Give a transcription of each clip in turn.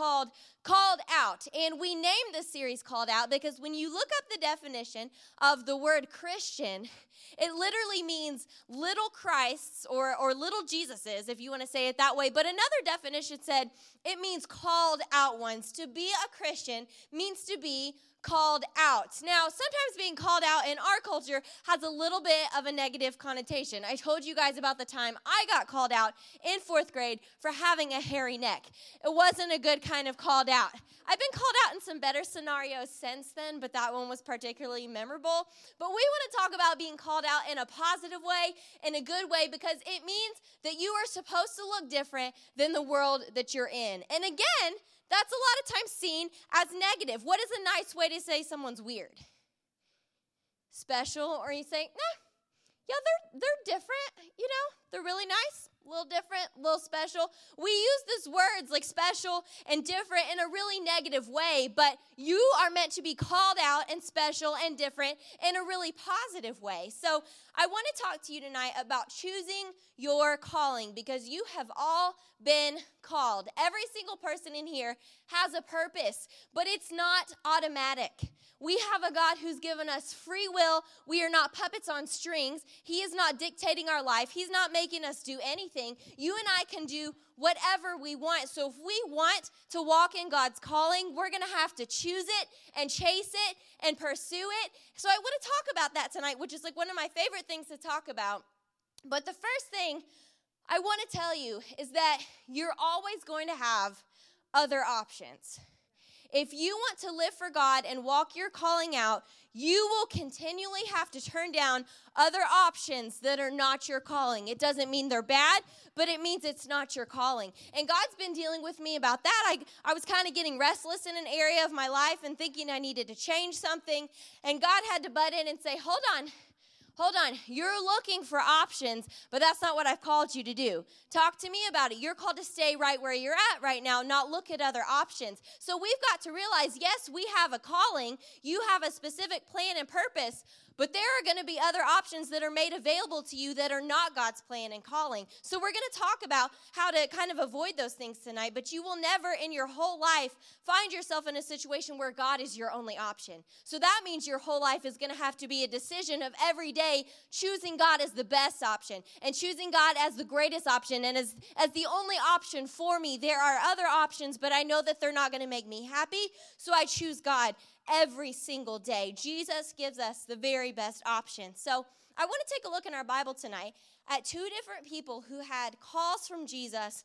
called Called Out. And we named this series Called Out because when you look up the definition of the word Christian, it literally means little Christs or, or little Jesuses, if you want to say it that way. But another definition said it means called out ones. To be a Christian means to be called out. Now, sometimes being called out in our culture has a little bit of a negative connotation. I told you guys about the time I got called out in fourth grade for having a hairy neck. It wasn't a good kind of called out. I've been called out in some better scenarios since then, but that one was particularly memorable. But we want to talk about being called out in a positive way, in a good way, because it means that you are supposed to look different than the world that you're in. And again, that's a lot of times seen as negative. What is a nice way to say someone's weird? Special, or you say, nah, yeah, they're they're different, you know, they're really nice little different, little special. We use these words like special and different in a really negative way, but you are meant to be called out and special and different in a really positive way. So I want to talk to you tonight about choosing your calling because you have all been called. Every single person in here has a purpose, but it's not automatic. We have a God who's given us free will. We are not puppets on strings. He is not dictating our life. He's not making us do anything. You and I can do whatever we want. So if we want to walk in God's calling, we're going to have to choose it and chase it and pursue it. So I want to talk about that tonight, which is like one of my favorite things to talk about. But the first thing I want to tell you is that you're always going to have other options. If you want to live for God and walk your calling out, you will continually have to turn down other options that are not your calling. It doesn't mean they're bad, but it means it's not your calling. And God's been dealing with me about that. I, I was kind of getting restless in an area of my life and thinking I needed to change something. And God had to butt in and say, Hold on Hold on, you're looking for options, but that's not what I've called you to do. Talk to me about it. You're called to stay right where you're at right now, not look at other options. So we've got to realize yes, we have a calling, you have a specific plan and purpose, but there are going to be other options that are made available to you that are not God's plan and calling. So we're going to talk about how to kind of avoid those things tonight, but you will never in your whole life find yourself in a situation where God is your only option. So that means your whole life is going to have to be a decision of every day choosing God as the best option and choosing God as the greatest option and as, as the only option for me. There are other options, but I know that they're not going to make me happy, so I choose God every single day. Jesus gives us the very best option. So I want to take a look in our Bible tonight at two different people who had calls from Jesus.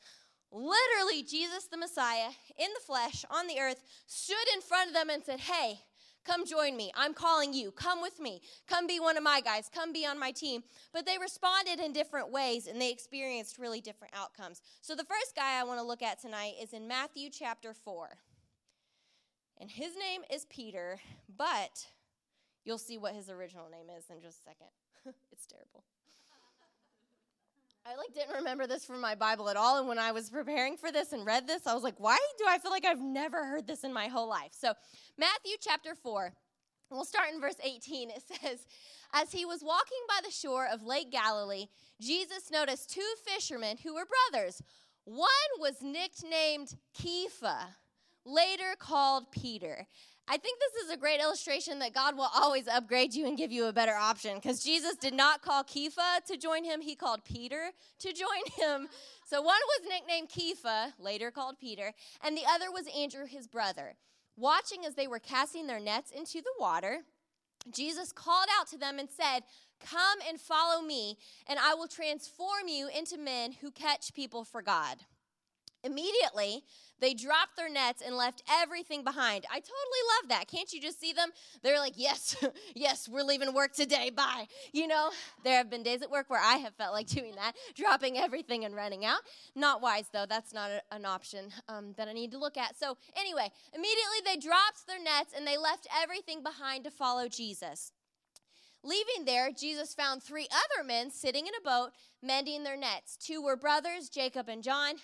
Literally, Jesus the Messiah in the flesh on the earth stood in front of them and said, Hey, come join me. I'm calling you. Come with me. Come be one of my guys. Come be on my team. But they responded in different ways and they experienced really different outcomes. So the first guy I want to look at tonight is in Matthew chapter 4. And his name is Peter, but you'll see what his original name is in just a second. it's terrible. I like didn't remember this from my Bible at all and when I was preparing for this and read this, I was like, why do I feel like I've never heard this in my whole life? So, Matthew chapter 4. We'll start in verse 18. It says, As he was walking by the shore of Lake Galilee, Jesus noticed two fishermen who were brothers. One was nicknamed Kepha later called Peter. I think this is a great illustration that God will always upgrade you and give you a better option because Jesus did not call Kepha to join him, he called Peter to join him. So one was nicknamed Kepha, later called Peter, and the other was Andrew, his brother. Watching as they were casting their nets into the water, Jesus called out to them and said, Come and follow me, and I will transform you into men who catch people for God. Immediately, they dropped their nets and left everything behind. I totally love that. Can't you just see them? They're like, yes, yes, we're leaving work today. Bye. You know, there have been days at work where I have felt like doing that, dropping everything and running out. Not wise, though. That's not a, an option um, that I need to look at. So, anyway, immediately they dropped their nets and they left everything behind to follow Jesus. Leaving there, Jesus found three other men sitting in a boat mending their nets. Two were brothers, Jacob and John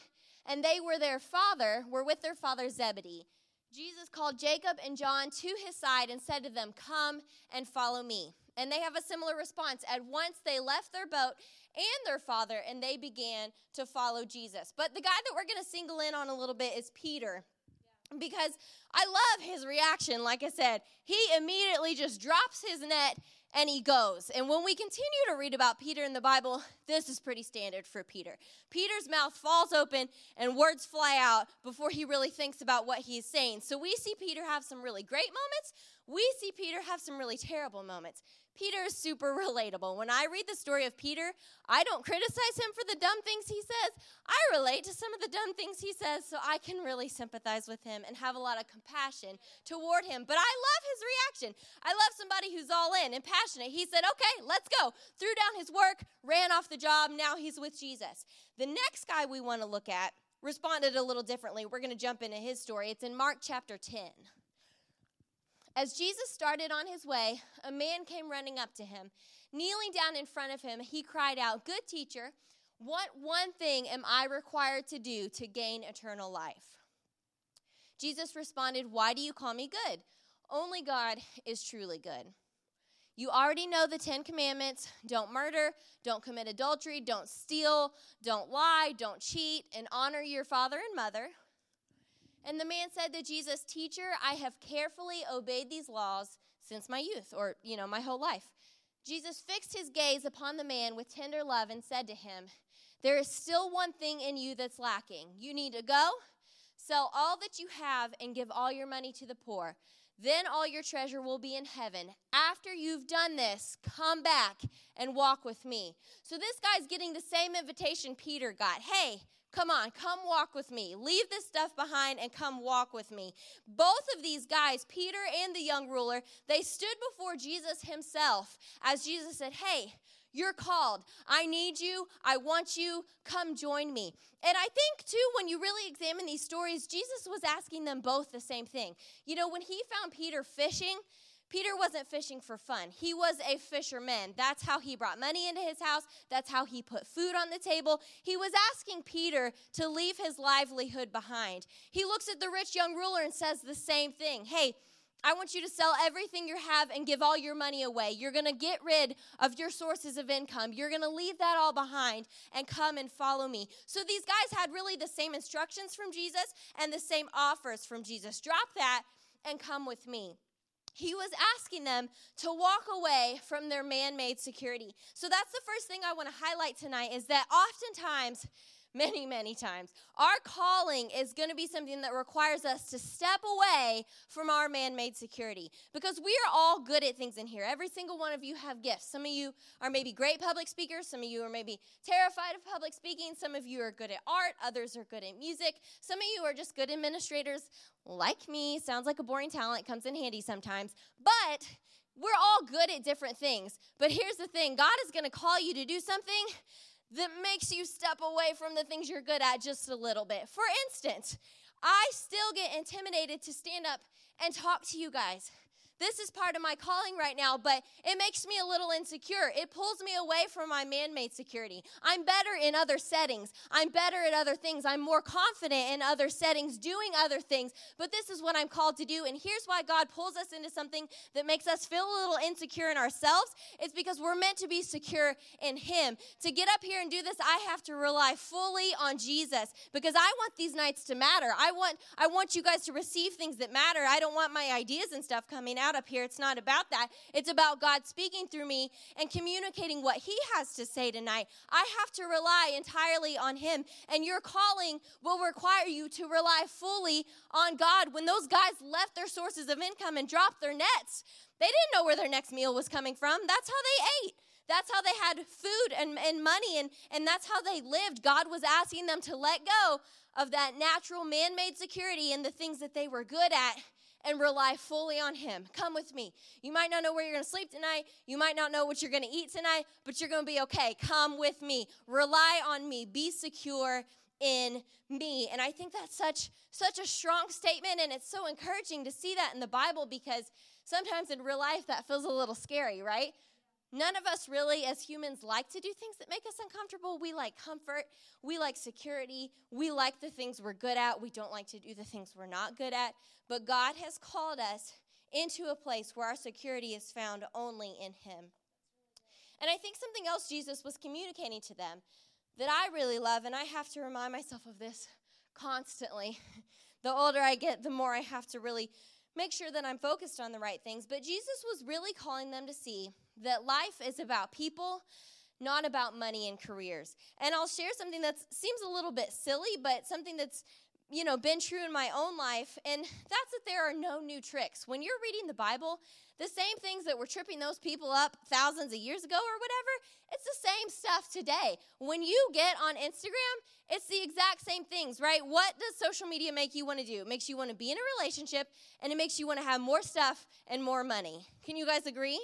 and they were their father, were with their father Zebedee. Jesus called Jacob and John to his side and said to them, Come and follow me. And they have a similar response. At once they left their boat and their father and they began to follow Jesus. But the guy that we're going to single in on a little bit is Peter. because I love his reaction. Like I said, he immediately just drops his net and he goes. And when we continue to read about Peter in the Bible, this is pretty standard for Peter. Peter's mouth falls open and words fly out before he really thinks about what he's saying. So we see Peter have some really great moments. We see Peter have some really terrible moments. Peter is super relatable. When I read the story of Peter, I don't criticize him for the dumb things he says. I relate to some of the dumb things he says, so I can really sympathize with him and have a lot of compassion toward him. But I love his reaction. I love somebody who's all in and passionate. He said, Okay, let's go. Threw down his work, ran off the job, now he's with Jesus. The next guy we want to look at responded a little differently. We're going to jump into his story. It's in Mark chapter 10. As Jesus started on his way, a man came running up to him. Kneeling down in front of him, he cried out, Good teacher, what one thing am I required to do to gain eternal life? Jesus responded, Why do you call me good? Only God is truly good. You already know the Ten Commandments don't murder, don't commit adultery, don't steal, don't lie, don't cheat, and honor your father and mother. And the man said to Jesus, Teacher, I have carefully obeyed these laws since my youth, or, you know, my whole life. Jesus fixed his gaze upon the man with tender love and said to him, There is still one thing in you that's lacking. You need to go, sell all that you have, and give all your money to the poor. Then all your treasure will be in heaven. After you've done this, come back and walk with me. So this guy's getting the same invitation Peter got. Hey, Come on, come walk with me. Leave this stuff behind and come walk with me. Both of these guys, Peter and the young ruler, they stood before Jesus himself as Jesus said, Hey, you're called. I need you. I want you. Come join me. And I think, too, when you really examine these stories, Jesus was asking them both the same thing. You know, when he found Peter fishing, Peter wasn't fishing for fun. He was a fisherman. That's how he brought money into his house. That's how he put food on the table. He was asking Peter to leave his livelihood behind. He looks at the rich young ruler and says the same thing Hey, I want you to sell everything you have and give all your money away. You're going to get rid of your sources of income. You're going to leave that all behind and come and follow me. So these guys had really the same instructions from Jesus and the same offers from Jesus. Drop that and come with me he was asking them to walk away from their man made security. So that's the first thing I want to highlight tonight is that oftentimes many, many times. Our calling is going to be something that requires us to step away from our man made security because we are all good at things in here. Every single one of you have gifts. Some of you are maybe great public speakers, some of you are maybe terrified of public speaking, some of you are good at art, others are good at music, some of you are just good administrators like me. Sounds like a boring talent, comes in handy sometimes. But we're all good at different things. But here's the thing God is going to call you to do something that makes you step away from the things you're good at just a little bit. For instance, I still get intimidated to stand up and talk to you guys this is part of my calling right now, but it makes me a little insecure. It pulls me away from my man made security. I'm better in other settings, I'm better at other things, I'm more confident in other settings, doing other things, but this is what I'm called to do. And here's why God pulls us into something that makes us feel a little insecure in ourselves. It's because we're meant to be secure in Him. To get up here and do this, I have to rely fully on Jesus because I want these nights to matter. I want I want you guys to receive things that matter. I don't want my ideas and stuff coming out out up here. It's not about that. It's about God speaking through me and communicating what He has to say tonight. I have to rely entirely on Him. And your calling will require you to rely fully on God. When those guys left their sources of income and dropped their nets, they didn't know where their next meal was coming from. That's how they ate. That's how they had food and, and money, and, and that's how they lived. God was asking them to let go of that natural man made security and the things that they were good at and rely fully on Him. Come with me. You might not know where you're going to sleep tonight. You might not know what you're going to eat tonight, but you're going to be okay. Come with me. Rely on me. Be secure in me. And I think that's such such a strong statement and it's so encouraging to see that in the Bible because sometimes in real life that feels a little scary, right? None of us really, as humans, like to do things that make us uncomfortable. We like comfort. We like security. We like the things we're good at. We don't like to do the things we're not good at. But God has called us into a place where our security is found only in Him. And I think something else Jesus was communicating to them that I really love, and I have to remind myself of this constantly, the older I get, the more I have to really make sure that I'm focused on the right things. But Jesus was really calling them to see that life is about people, not about money and careers. And I'll share something that seems a little bit silly, but something that's you know been true in my own life and that's that there are no new tricks when you're reading the bible the same things that were tripping those people up thousands of years ago or whatever it's the same stuff today. When you get on instagram it's the exact same things right? What does social media make you want to do? It makes you want to be in a relationship and it makes you want to have more stuff and more money. Can you guys agree?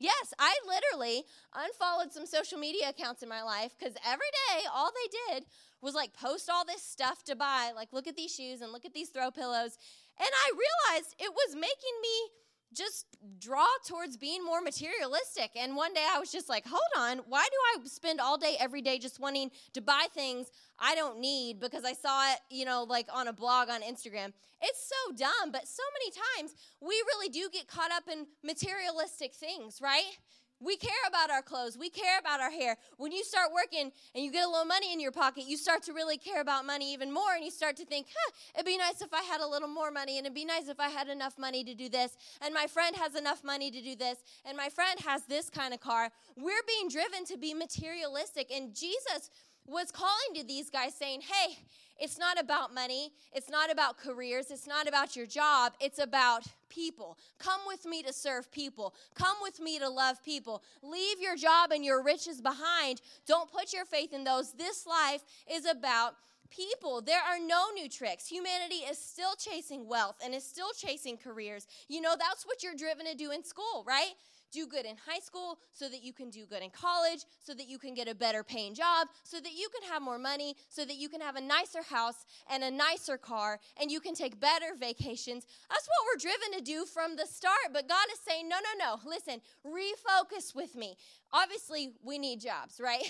Yes, I literally unfollowed some social media accounts in my life because every day all they did was like post all this stuff to buy, like look at these shoes and look at these throw pillows. And I realized it was making me just draw towards being more materialistic. And one day I was just like, hold on, why do I spend all day every day just wanting to buy things I don't need because I saw it, you know, like on a blog on Instagram? It's so dumb, but so many times we really do get caught up in materialistic things, right? We care about our clothes. We care about our hair. When you start working and you get a little money in your pocket, you start to really care about money even more and you start to think, huh, it'd be nice if I had a little more money and it'd be nice if I had enough money to do this and my friend has enough money to do this and my friend has this kind of car. We're being driven to be materialistic and Jesus was calling to these guys saying, hey, it's not about money. It's not about careers. It's not about your job. It's about people. Come with me to serve people. Come with me to love people. Leave your job and your riches behind. Don't put your faith in those. This life is about people. There are no new tricks. Humanity is still chasing wealth and is still chasing careers. You know, that's what you're driven to do in school, right? Do good in high school so that you can do good in college, so that you can get a better paying job, so that you can have more money, so that you can have a nicer house and a nicer car, and you can take better vacations. That's what we're driven to do from the start. But God is saying, no, no, no. Listen, refocus with me. Obviously, we need jobs, right?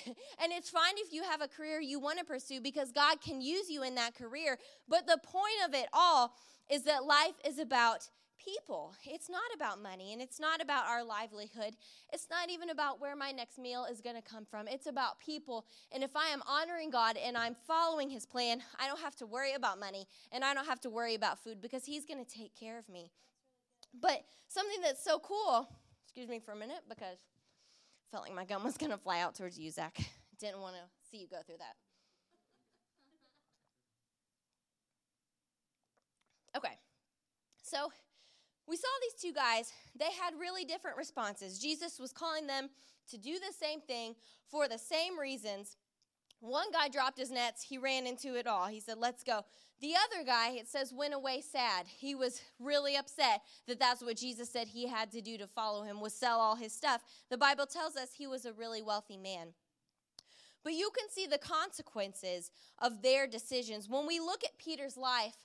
and it's fine if you have a career you want to pursue because God can use you in that career. But the point of it all is that life is about people. It's not about money and it's not about our livelihood. It's not even about where my next meal is going to come from. It's about people. And if I am honoring God and I'm following His plan, I don't have to worry about money and I don't have to worry about food because He's going to take care of me. But something that's so cool, excuse me for a minute because I felt like my gum was going to fly out towards you, Zach. Didn't want to see you go through that. Okay. So we saw these two guys, they had really different responses. Jesus was calling them to do the same thing for the same reasons. One guy dropped his nets, he ran into it all. He said, Let's go. The other guy, it says, went away sad. He was really upset that that's what Jesus said he had to do to follow him, was sell all his stuff. The Bible tells us he was a really wealthy man. But you can see the consequences of their decisions. When we look at Peter's life,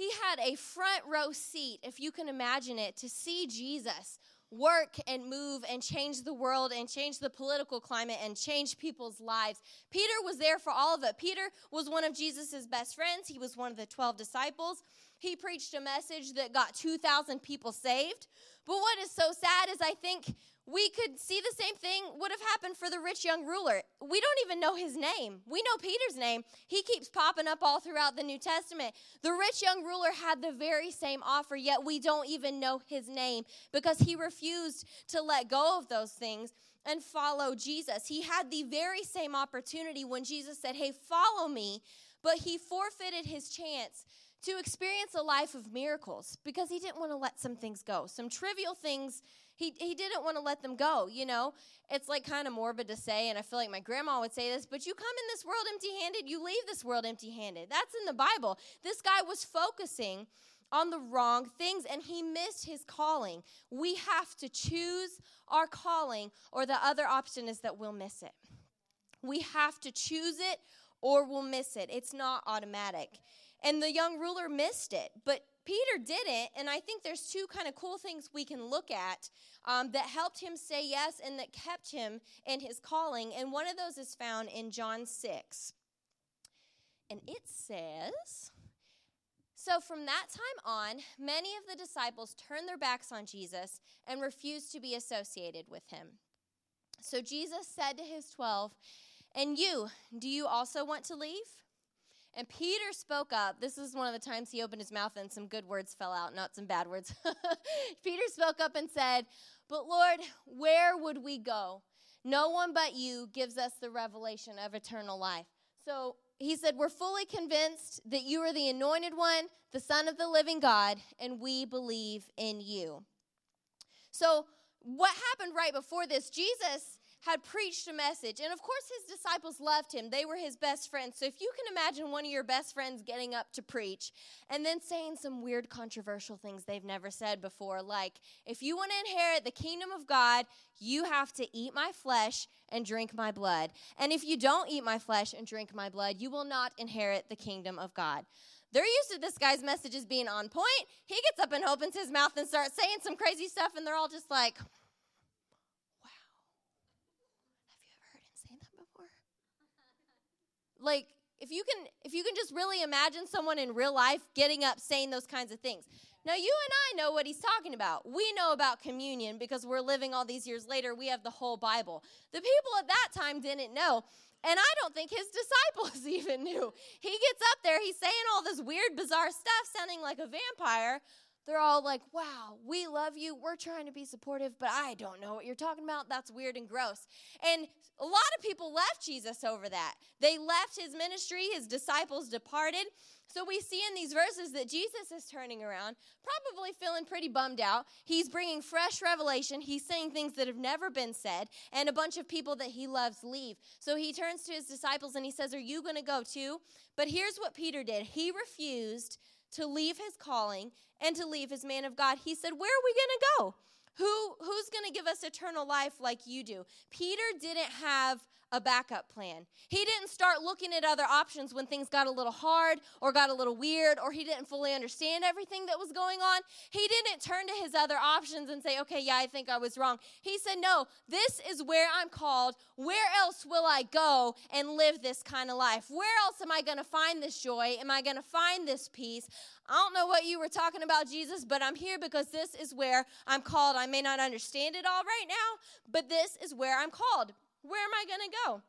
he had a front row seat, if you can imagine it, to see Jesus work and move and change the world and change the political climate and change people's lives. Peter was there for all of it. Peter was one of Jesus' best friends, he was one of the 12 disciples. He preached a message that got 2,000 people saved. But what is so sad is I think we could see the same thing would have happened for the rich young ruler. We don't even know his name. We know Peter's name. He keeps popping up all throughout the New Testament. The rich young ruler had the very same offer, yet we don't even know his name because he refused to let go of those things and follow Jesus. He had the very same opportunity when Jesus said, Hey, follow me, but he forfeited his chance to experience a life of miracles because he didn't want to let some things go. Some trivial things he, he didn't want to let them go, you know? It's like kind of morbid to say, and I feel like my grandma would say this, but you come in this world empty handed, you leave this world empty handed. That's in the Bible. This guy was focusing on the wrong things and he missed his calling. We have to choose our calling, or the other option is that we'll miss it. We have to choose it or we'll miss it. It's not automatic. And the young ruler missed it, but Peter didn't, and I think there's two kind of cool things we can look at um, that helped him say yes and that kept him in his calling. And one of those is found in John 6. And it says So from that time on, many of the disciples turned their backs on Jesus and refused to be associated with him. So Jesus said to his twelve, And you, do you also want to leave? And Peter spoke up. This is one of the times he opened his mouth and some good words fell out, not some bad words. Peter spoke up and said, But Lord, where would we go? No one but you gives us the revelation of eternal life. So he said, We're fully convinced that you are the anointed one, the Son of the living God, and we believe in you. So, what happened right before this? Jesus had preached a message. And of course, his disciples loved him. They were his best friends. So if you can imagine one of your best friends getting up to preach and then saying some weird, controversial things they've never said before, like, if you want to inherit the kingdom of God, you have to eat my flesh and drink my blood. And if you don't eat my flesh and drink my blood, you will not inherit the kingdom of God. They're used to this guy's messages being on point. He gets up and opens his mouth and starts saying some crazy stuff, and they're all just like, like if you can if you can just really imagine someone in real life getting up saying those kinds of things. Now you and i know what he's talking about. We know about communion because we're living all these years later. We have the whole bible. The people at that time didn't know and i don't think his disciples even knew. He gets up there he's saying all this weird bizarre stuff sounding like a vampire they're all like, wow, we love you. We're trying to be supportive, but I don't know what you're talking about. That's weird and gross. And a lot of people left Jesus over that. They left his ministry, his disciples departed. So we see in these verses that Jesus is turning around, probably feeling pretty bummed out. He's bringing fresh revelation. He's saying things that have never been said, and a bunch of people that he loves leave. So he turns to his disciples and he says, Are you going to go too? But here's what Peter did he refused to leave his calling and to leave his man of God. He said, Where are we going to go? Who, who's going to give us eternal life like you do? Peter didn't have a backup plan. He didn't start looking at other options when things got a little hard or got a little weird or he didn't fully understand everything that was going on. He didn't turn to his other options and say, okay, yeah, I think I was wrong. He said, no, this is where I'm called. Where else will I go and live this kind of life? Where else am I going to find this joy? Am I going to find this peace? I don't know what you were talking about, Jesus, but I'm here because this is where I'm called. I may not understand it all right now, but this is where I'm called. Where am I going to go?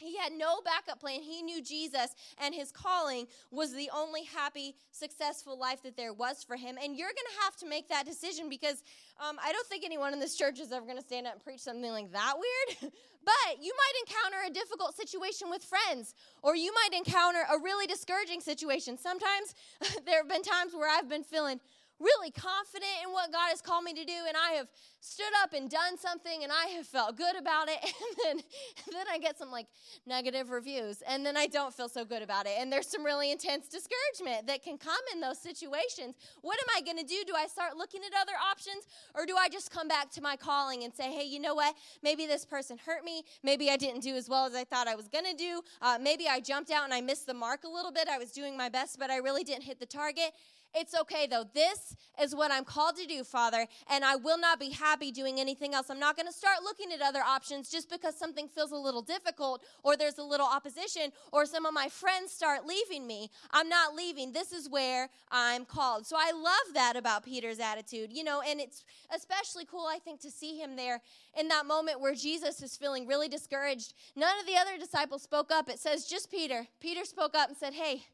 He had no backup plan. He knew Jesus and his calling was the only happy, successful life that there was for him. And you're going to have to make that decision because um, I don't think anyone in this church is ever going to stand up and preach something like that weird. but you might encounter a difficult situation with friends, or you might encounter a really discouraging situation. Sometimes there have been times where I've been feeling really confident in what God has called me to do, and I have stood up and done something, and I have felt good about it, and then, then I get some like negative reviews, and then I don't feel so good about it, and there's some really intense discouragement that can come in those situations. What am I going to do? Do I start looking at other options, or do I just come back to my calling and say, hey, you know what? Maybe this person hurt me. Maybe I didn't do as well as I thought I was going to do. Uh, maybe I jumped out and I missed the mark a little bit. I was doing my best, but I really didn't hit the target. It's okay though. This is what I'm called to do, Father, and I will not be happy doing anything else. I'm not going to start looking at other options just because something feels a little difficult or there's a little opposition or some of my friends start leaving me. I'm not leaving. This is where I'm called. So I love that about Peter's attitude, you know, and it's especially cool, I think, to see him there in that moment where Jesus is feeling really discouraged. None of the other disciples spoke up. It says just Peter. Peter spoke up and said, Hey,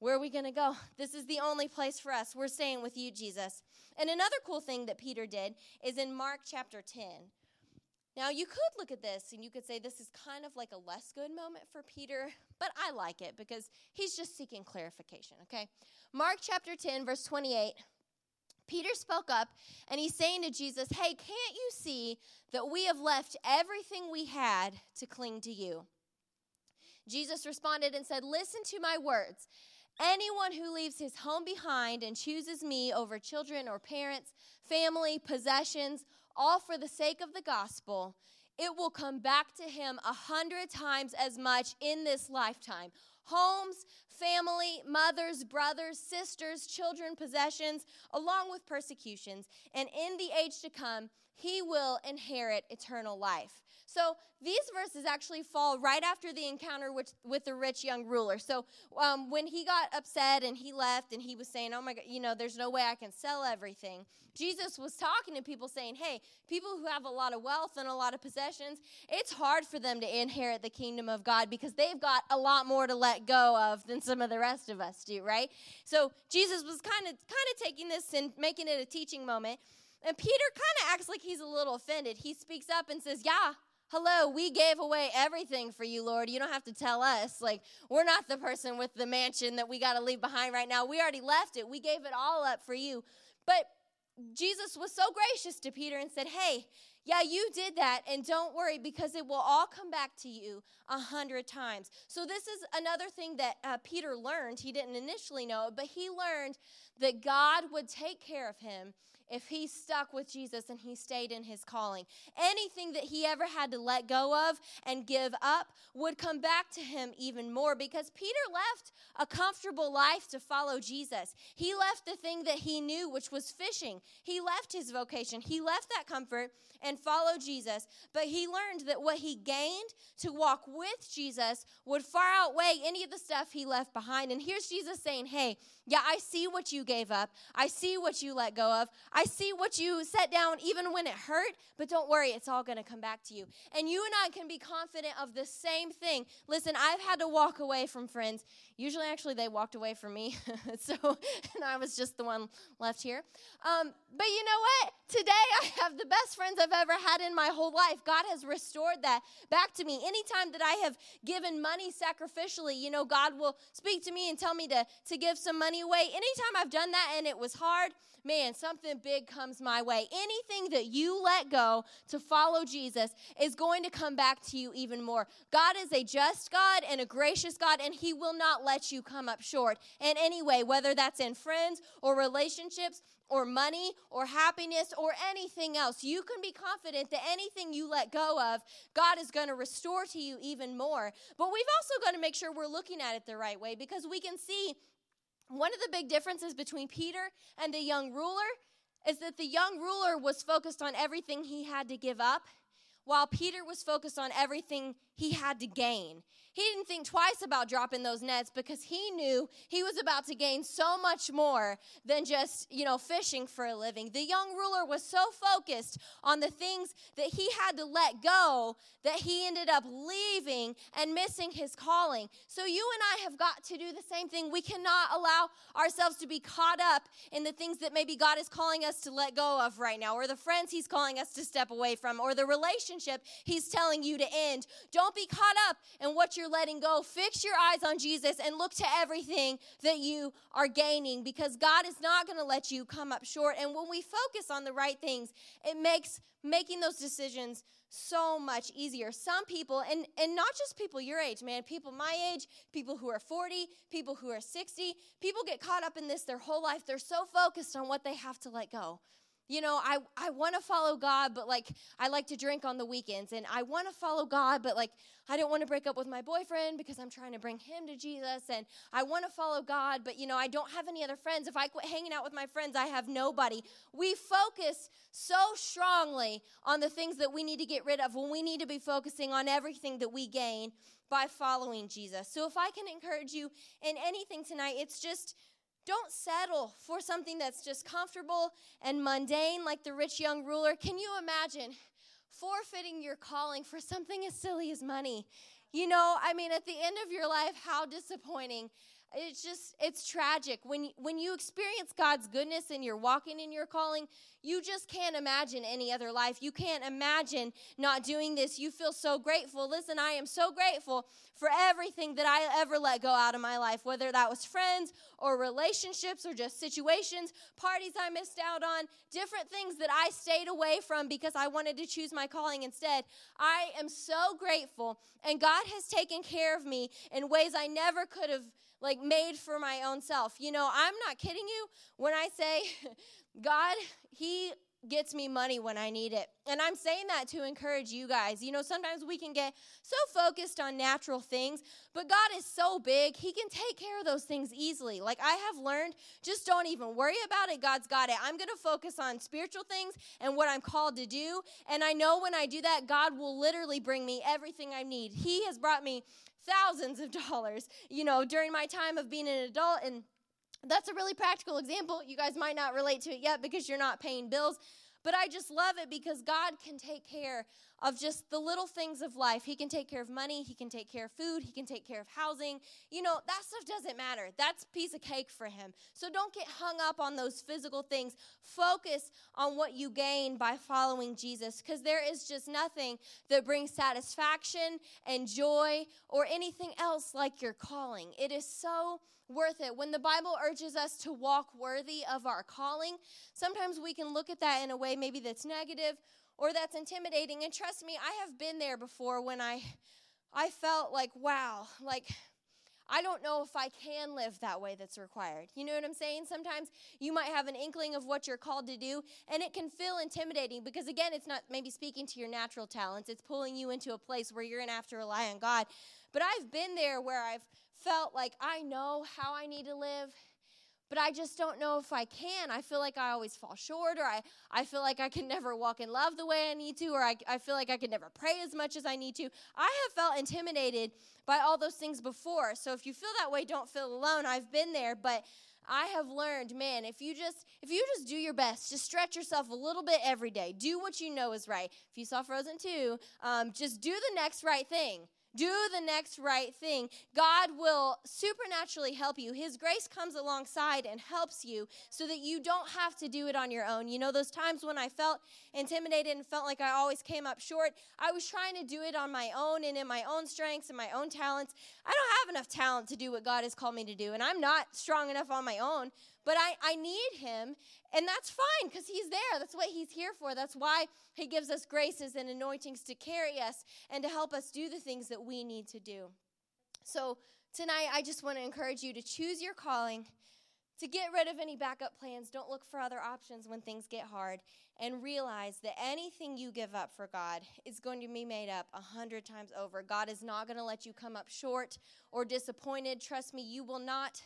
where are we going to go? This is the only place for us. We're staying with you, Jesus. And another cool thing that Peter did is in Mark chapter 10. Now, you could look at this and you could say this is kind of like a less good moment for Peter, but I like it because he's just seeking clarification, okay? Mark chapter 10, verse 28. Peter spoke up and he's saying to Jesus, Hey, can't you see that we have left everything we had to cling to you? Jesus responded and said, Listen to my words. Anyone who leaves his home behind and chooses me over children or parents, family, possessions, all for the sake of the gospel, it will come back to him a hundred times as much in this lifetime. Homes, family, mothers, brothers, sisters, children, possessions, along with persecutions. And in the age to come, he will inherit eternal life. So these verses actually fall right after the encounter with, with the rich young ruler. So um, when he got upset and he left and he was saying, Oh my God, you know, there's no way I can sell everything, Jesus was talking to people saying, Hey, people who have a lot of wealth and a lot of possessions, it's hard for them to inherit the kingdom of God because they've got a lot more to let go of than some of the rest of us do, right? So Jesus was kind of kind of taking this and making it a teaching moment. And Peter kind of acts like he's a little offended. He speaks up and says, Yeah, Hello, we gave away everything for you, Lord. You don't have to tell us. Like, we're not the person with the mansion that we got to leave behind right now. We already left it. We gave it all up for you. But Jesus was so gracious to Peter and said, Hey, yeah, you did that, and don't worry because it will all come back to you a hundred times. So, this is another thing that uh, Peter learned. He didn't initially know it, but he learned that God would take care of him if he stuck with Jesus and he stayed in his calling. Anything that he ever had to let go of and give up would come back to him even more because Peter left a comfortable life to follow Jesus. He left the thing that he knew, which was fishing. He left his vocation, he left that comfort and followed Jesus. But he learned that what he gained to walk with Jesus would far outweigh any of the stuff he left behind. And here's Jesus saying, Hey, yeah, I see what you gave up. I see what you let go of. See what you set down even when it hurt, but don't worry, it's all going to come back to you. And you and I can be confident of the same thing. Listen, I've had to walk away from friends. Usually, actually, they walked away from me. so, and I was just the one left here. Um, but you know what? Today, I have the best friends I've ever had in my whole life. God has restored that back to me. Anytime that I have given money sacrificially, you know, God will speak to me and tell me to, to give some money way. Anytime I've done that and it was hard, man, something big comes my way. Anything that you let go to follow Jesus is going to come back to you even more. God is a just God and a gracious God, and He will not let you come up short in any way, whether that's in friends or relationships or money or happiness or anything else. You can be confident that anything you let go of, God is going to restore to you even more. But we've also got to make sure we're looking at it the right way because we can see one of the big differences between Peter and the young ruler is that the young ruler was focused on everything he had to give up, while Peter was focused on everything he had to gain. He didn't think twice about dropping those nets because he knew he was about to gain so much more than just, you know, fishing for a living. The young ruler was so focused on the things that he had to let go that he ended up leaving and missing his calling. So you and I have got to do the same thing. We cannot allow ourselves to be caught up in the things that maybe God is calling us to let go of right now, or the friends he's calling us to step away from, or the relationship he's telling you to end. Don't be caught up in what you're letting go. Fix your eyes on Jesus and look to everything that you are gaining because God is not going to let you come up short. And when we focus on the right things, it makes making those decisions so much easier. Some people, and, and not just people your age, man, people my age, people who are 40, people who are 60, people get caught up in this their whole life. They're so focused on what they have to let go you know, I, I want to follow God, but like I like to drink on the weekends. And I want to follow God, but like I don't want to break up with my boyfriend because I'm trying to bring him to Jesus. And I want to follow God, but you know, I don't have any other friends. If I quit hanging out with my friends, I have nobody. We focus so strongly on the things that we need to get rid of when we need to be focusing on everything that we gain by following Jesus. So if I can encourage you in anything tonight, it's just don't settle for something that's just comfortable and mundane like the rich young ruler. Can you imagine forfeiting your calling for something as silly as money? You know, I mean, at the end of your life, how disappointing it's just it's tragic. When when you experience god's goodness and you're walking in your calling you just can't imagine any other life. You can't imagine not doing this. You feel so grateful. Listen i am so grateful for everything that i ever let go out of my life whether that was friends or relationships or just situations parties i missed out on different things that i stayed away from because i wanted to choose my calling instead. I am so grateful and god has taken care of me in ways i never could have like made for my own self. You know, I'm not kidding you when I say God, He gets me money when I need it. And I'm saying that to encourage you guys. You know, sometimes we can get so focused on natural things, but God is so big, He can take care of those things easily. Like I have learned, just don't even worry about it. God's got it. I'm going to focus on spiritual things and what I'm called to do. And I know when I do that, God will literally bring me everything I need. He has brought me thousands of dollars, you know, during my time of being an adult and that's a really practical example. You guys might not relate to it yet because you're not paying bills, but I just love it because God can take care of just the little things of life. He can take care of money, He can take care of food, He can take care of housing. You know, that stuff doesn't matter. That's piece of cake for Him. So don't get hung up on those physical things. Focus on what you gain by following Jesus because there is just nothing that brings satisfaction and joy or anything else like your calling. It is so worth it. When the Bible urges us to walk worthy of our calling, sometimes we can look at that in a way maybe that's negative or that's intimidating. And trust me, I have been there before when I I felt like, wow, like I don't know if I can live that way that's required. You know what I'm saying? Sometimes you might have an inkling of what you're called to do, and it can feel intimidating because, again, it's not maybe speaking to your natural talents. It's pulling you into a place where you're going to have to rely on God. But I've been there where I've felt like I know how I need to live, but I just don't know if I can. I feel like I always fall short, or I, I feel like I can never walk in love the way I need to, or I, I feel like I can never pray as much as I need to. I have felt intimidated by all those things before. So if you feel that way, don't feel alone. I've been there, but I have learned, man, if you just if you just do your best, just stretch yourself a little bit every day. Do what you know is right. If you saw Frozen 2, um, just do the next right thing. Do the next right thing. God will supernaturally help you. His grace comes alongside and helps you so that you don't have to do it on your own. You know, those times when I felt intimidated and felt like I always came up short, I was trying to do it on my own and in my own strengths and my own talents. I don't have enough talent to do what God has called me to do, and I'm not strong enough on my own, but I, I need Him, and that's fine because He's there. That's what He's here for. That's why He gives us graces and anointings to carry us and to help us do the things that we need to do. So, tonight, I just want to encourage you to choose your calling, to get rid of any backup plans. Don't look for other options when things get hard, and realize that anything you give up for God is going to be made up a hundred times over. God is not going to let you come up short or disappointed. Trust me, you will not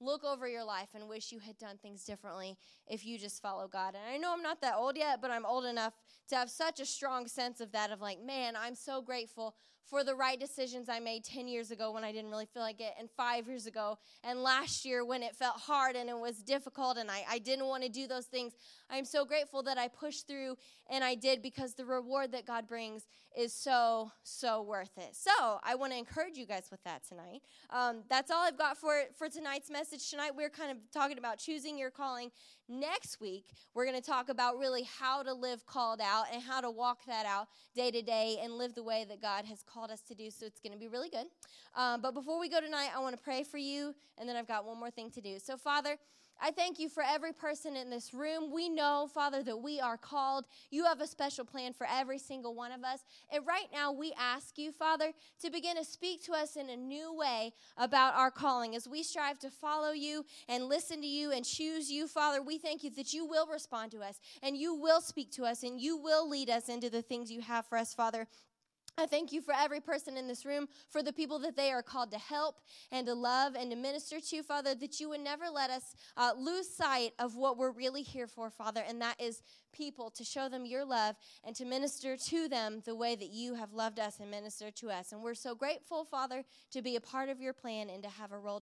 look over your life and wish you had done things differently if you just follow God. And I know I'm not that old yet, but I'm old enough to have such a strong sense of that of like, man, I'm so grateful for the right decisions I made 10 years ago when I didn't really feel like it, and five years ago, and last year when it felt hard and it was difficult and I, I didn't want to do those things. I'm so grateful that I pushed through and I did because the reward that God brings is so, so worth it. So I want to encourage you guys with that tonight. Um, that's all I've got for, for tonight's message. Tonight, we're kind of talking about choosing your calling Next week, we're going to talk about really how to live called out and how to walk that out day to day and live the way that God has called us to do. So it's going to be really good. Um, but before we go tonight, I want to pray for you, and then I've got one more thing to do. So, Father, I thank you for every person in this room. We know, Father, that we are called. You have a special plan for every single one of us. And right now, we ask you, Father, to begin to speak to us in a new way about our calling. As we strive to follow you and listen to you and choose you, Father, we thank you that you will respond to us and you will speak to us and you will lead us into the things you have for us, Father. I thank you for every person in this room, for the people that they are called to help and to love and to minister to, Father, that you would never let us uh, lose sight of what we're really here for, Father, and that is people to show them your love and to minister to them the way that you have loved us and ministered to us. And we're so grateful, Father, to be a part of your plan and to have a role.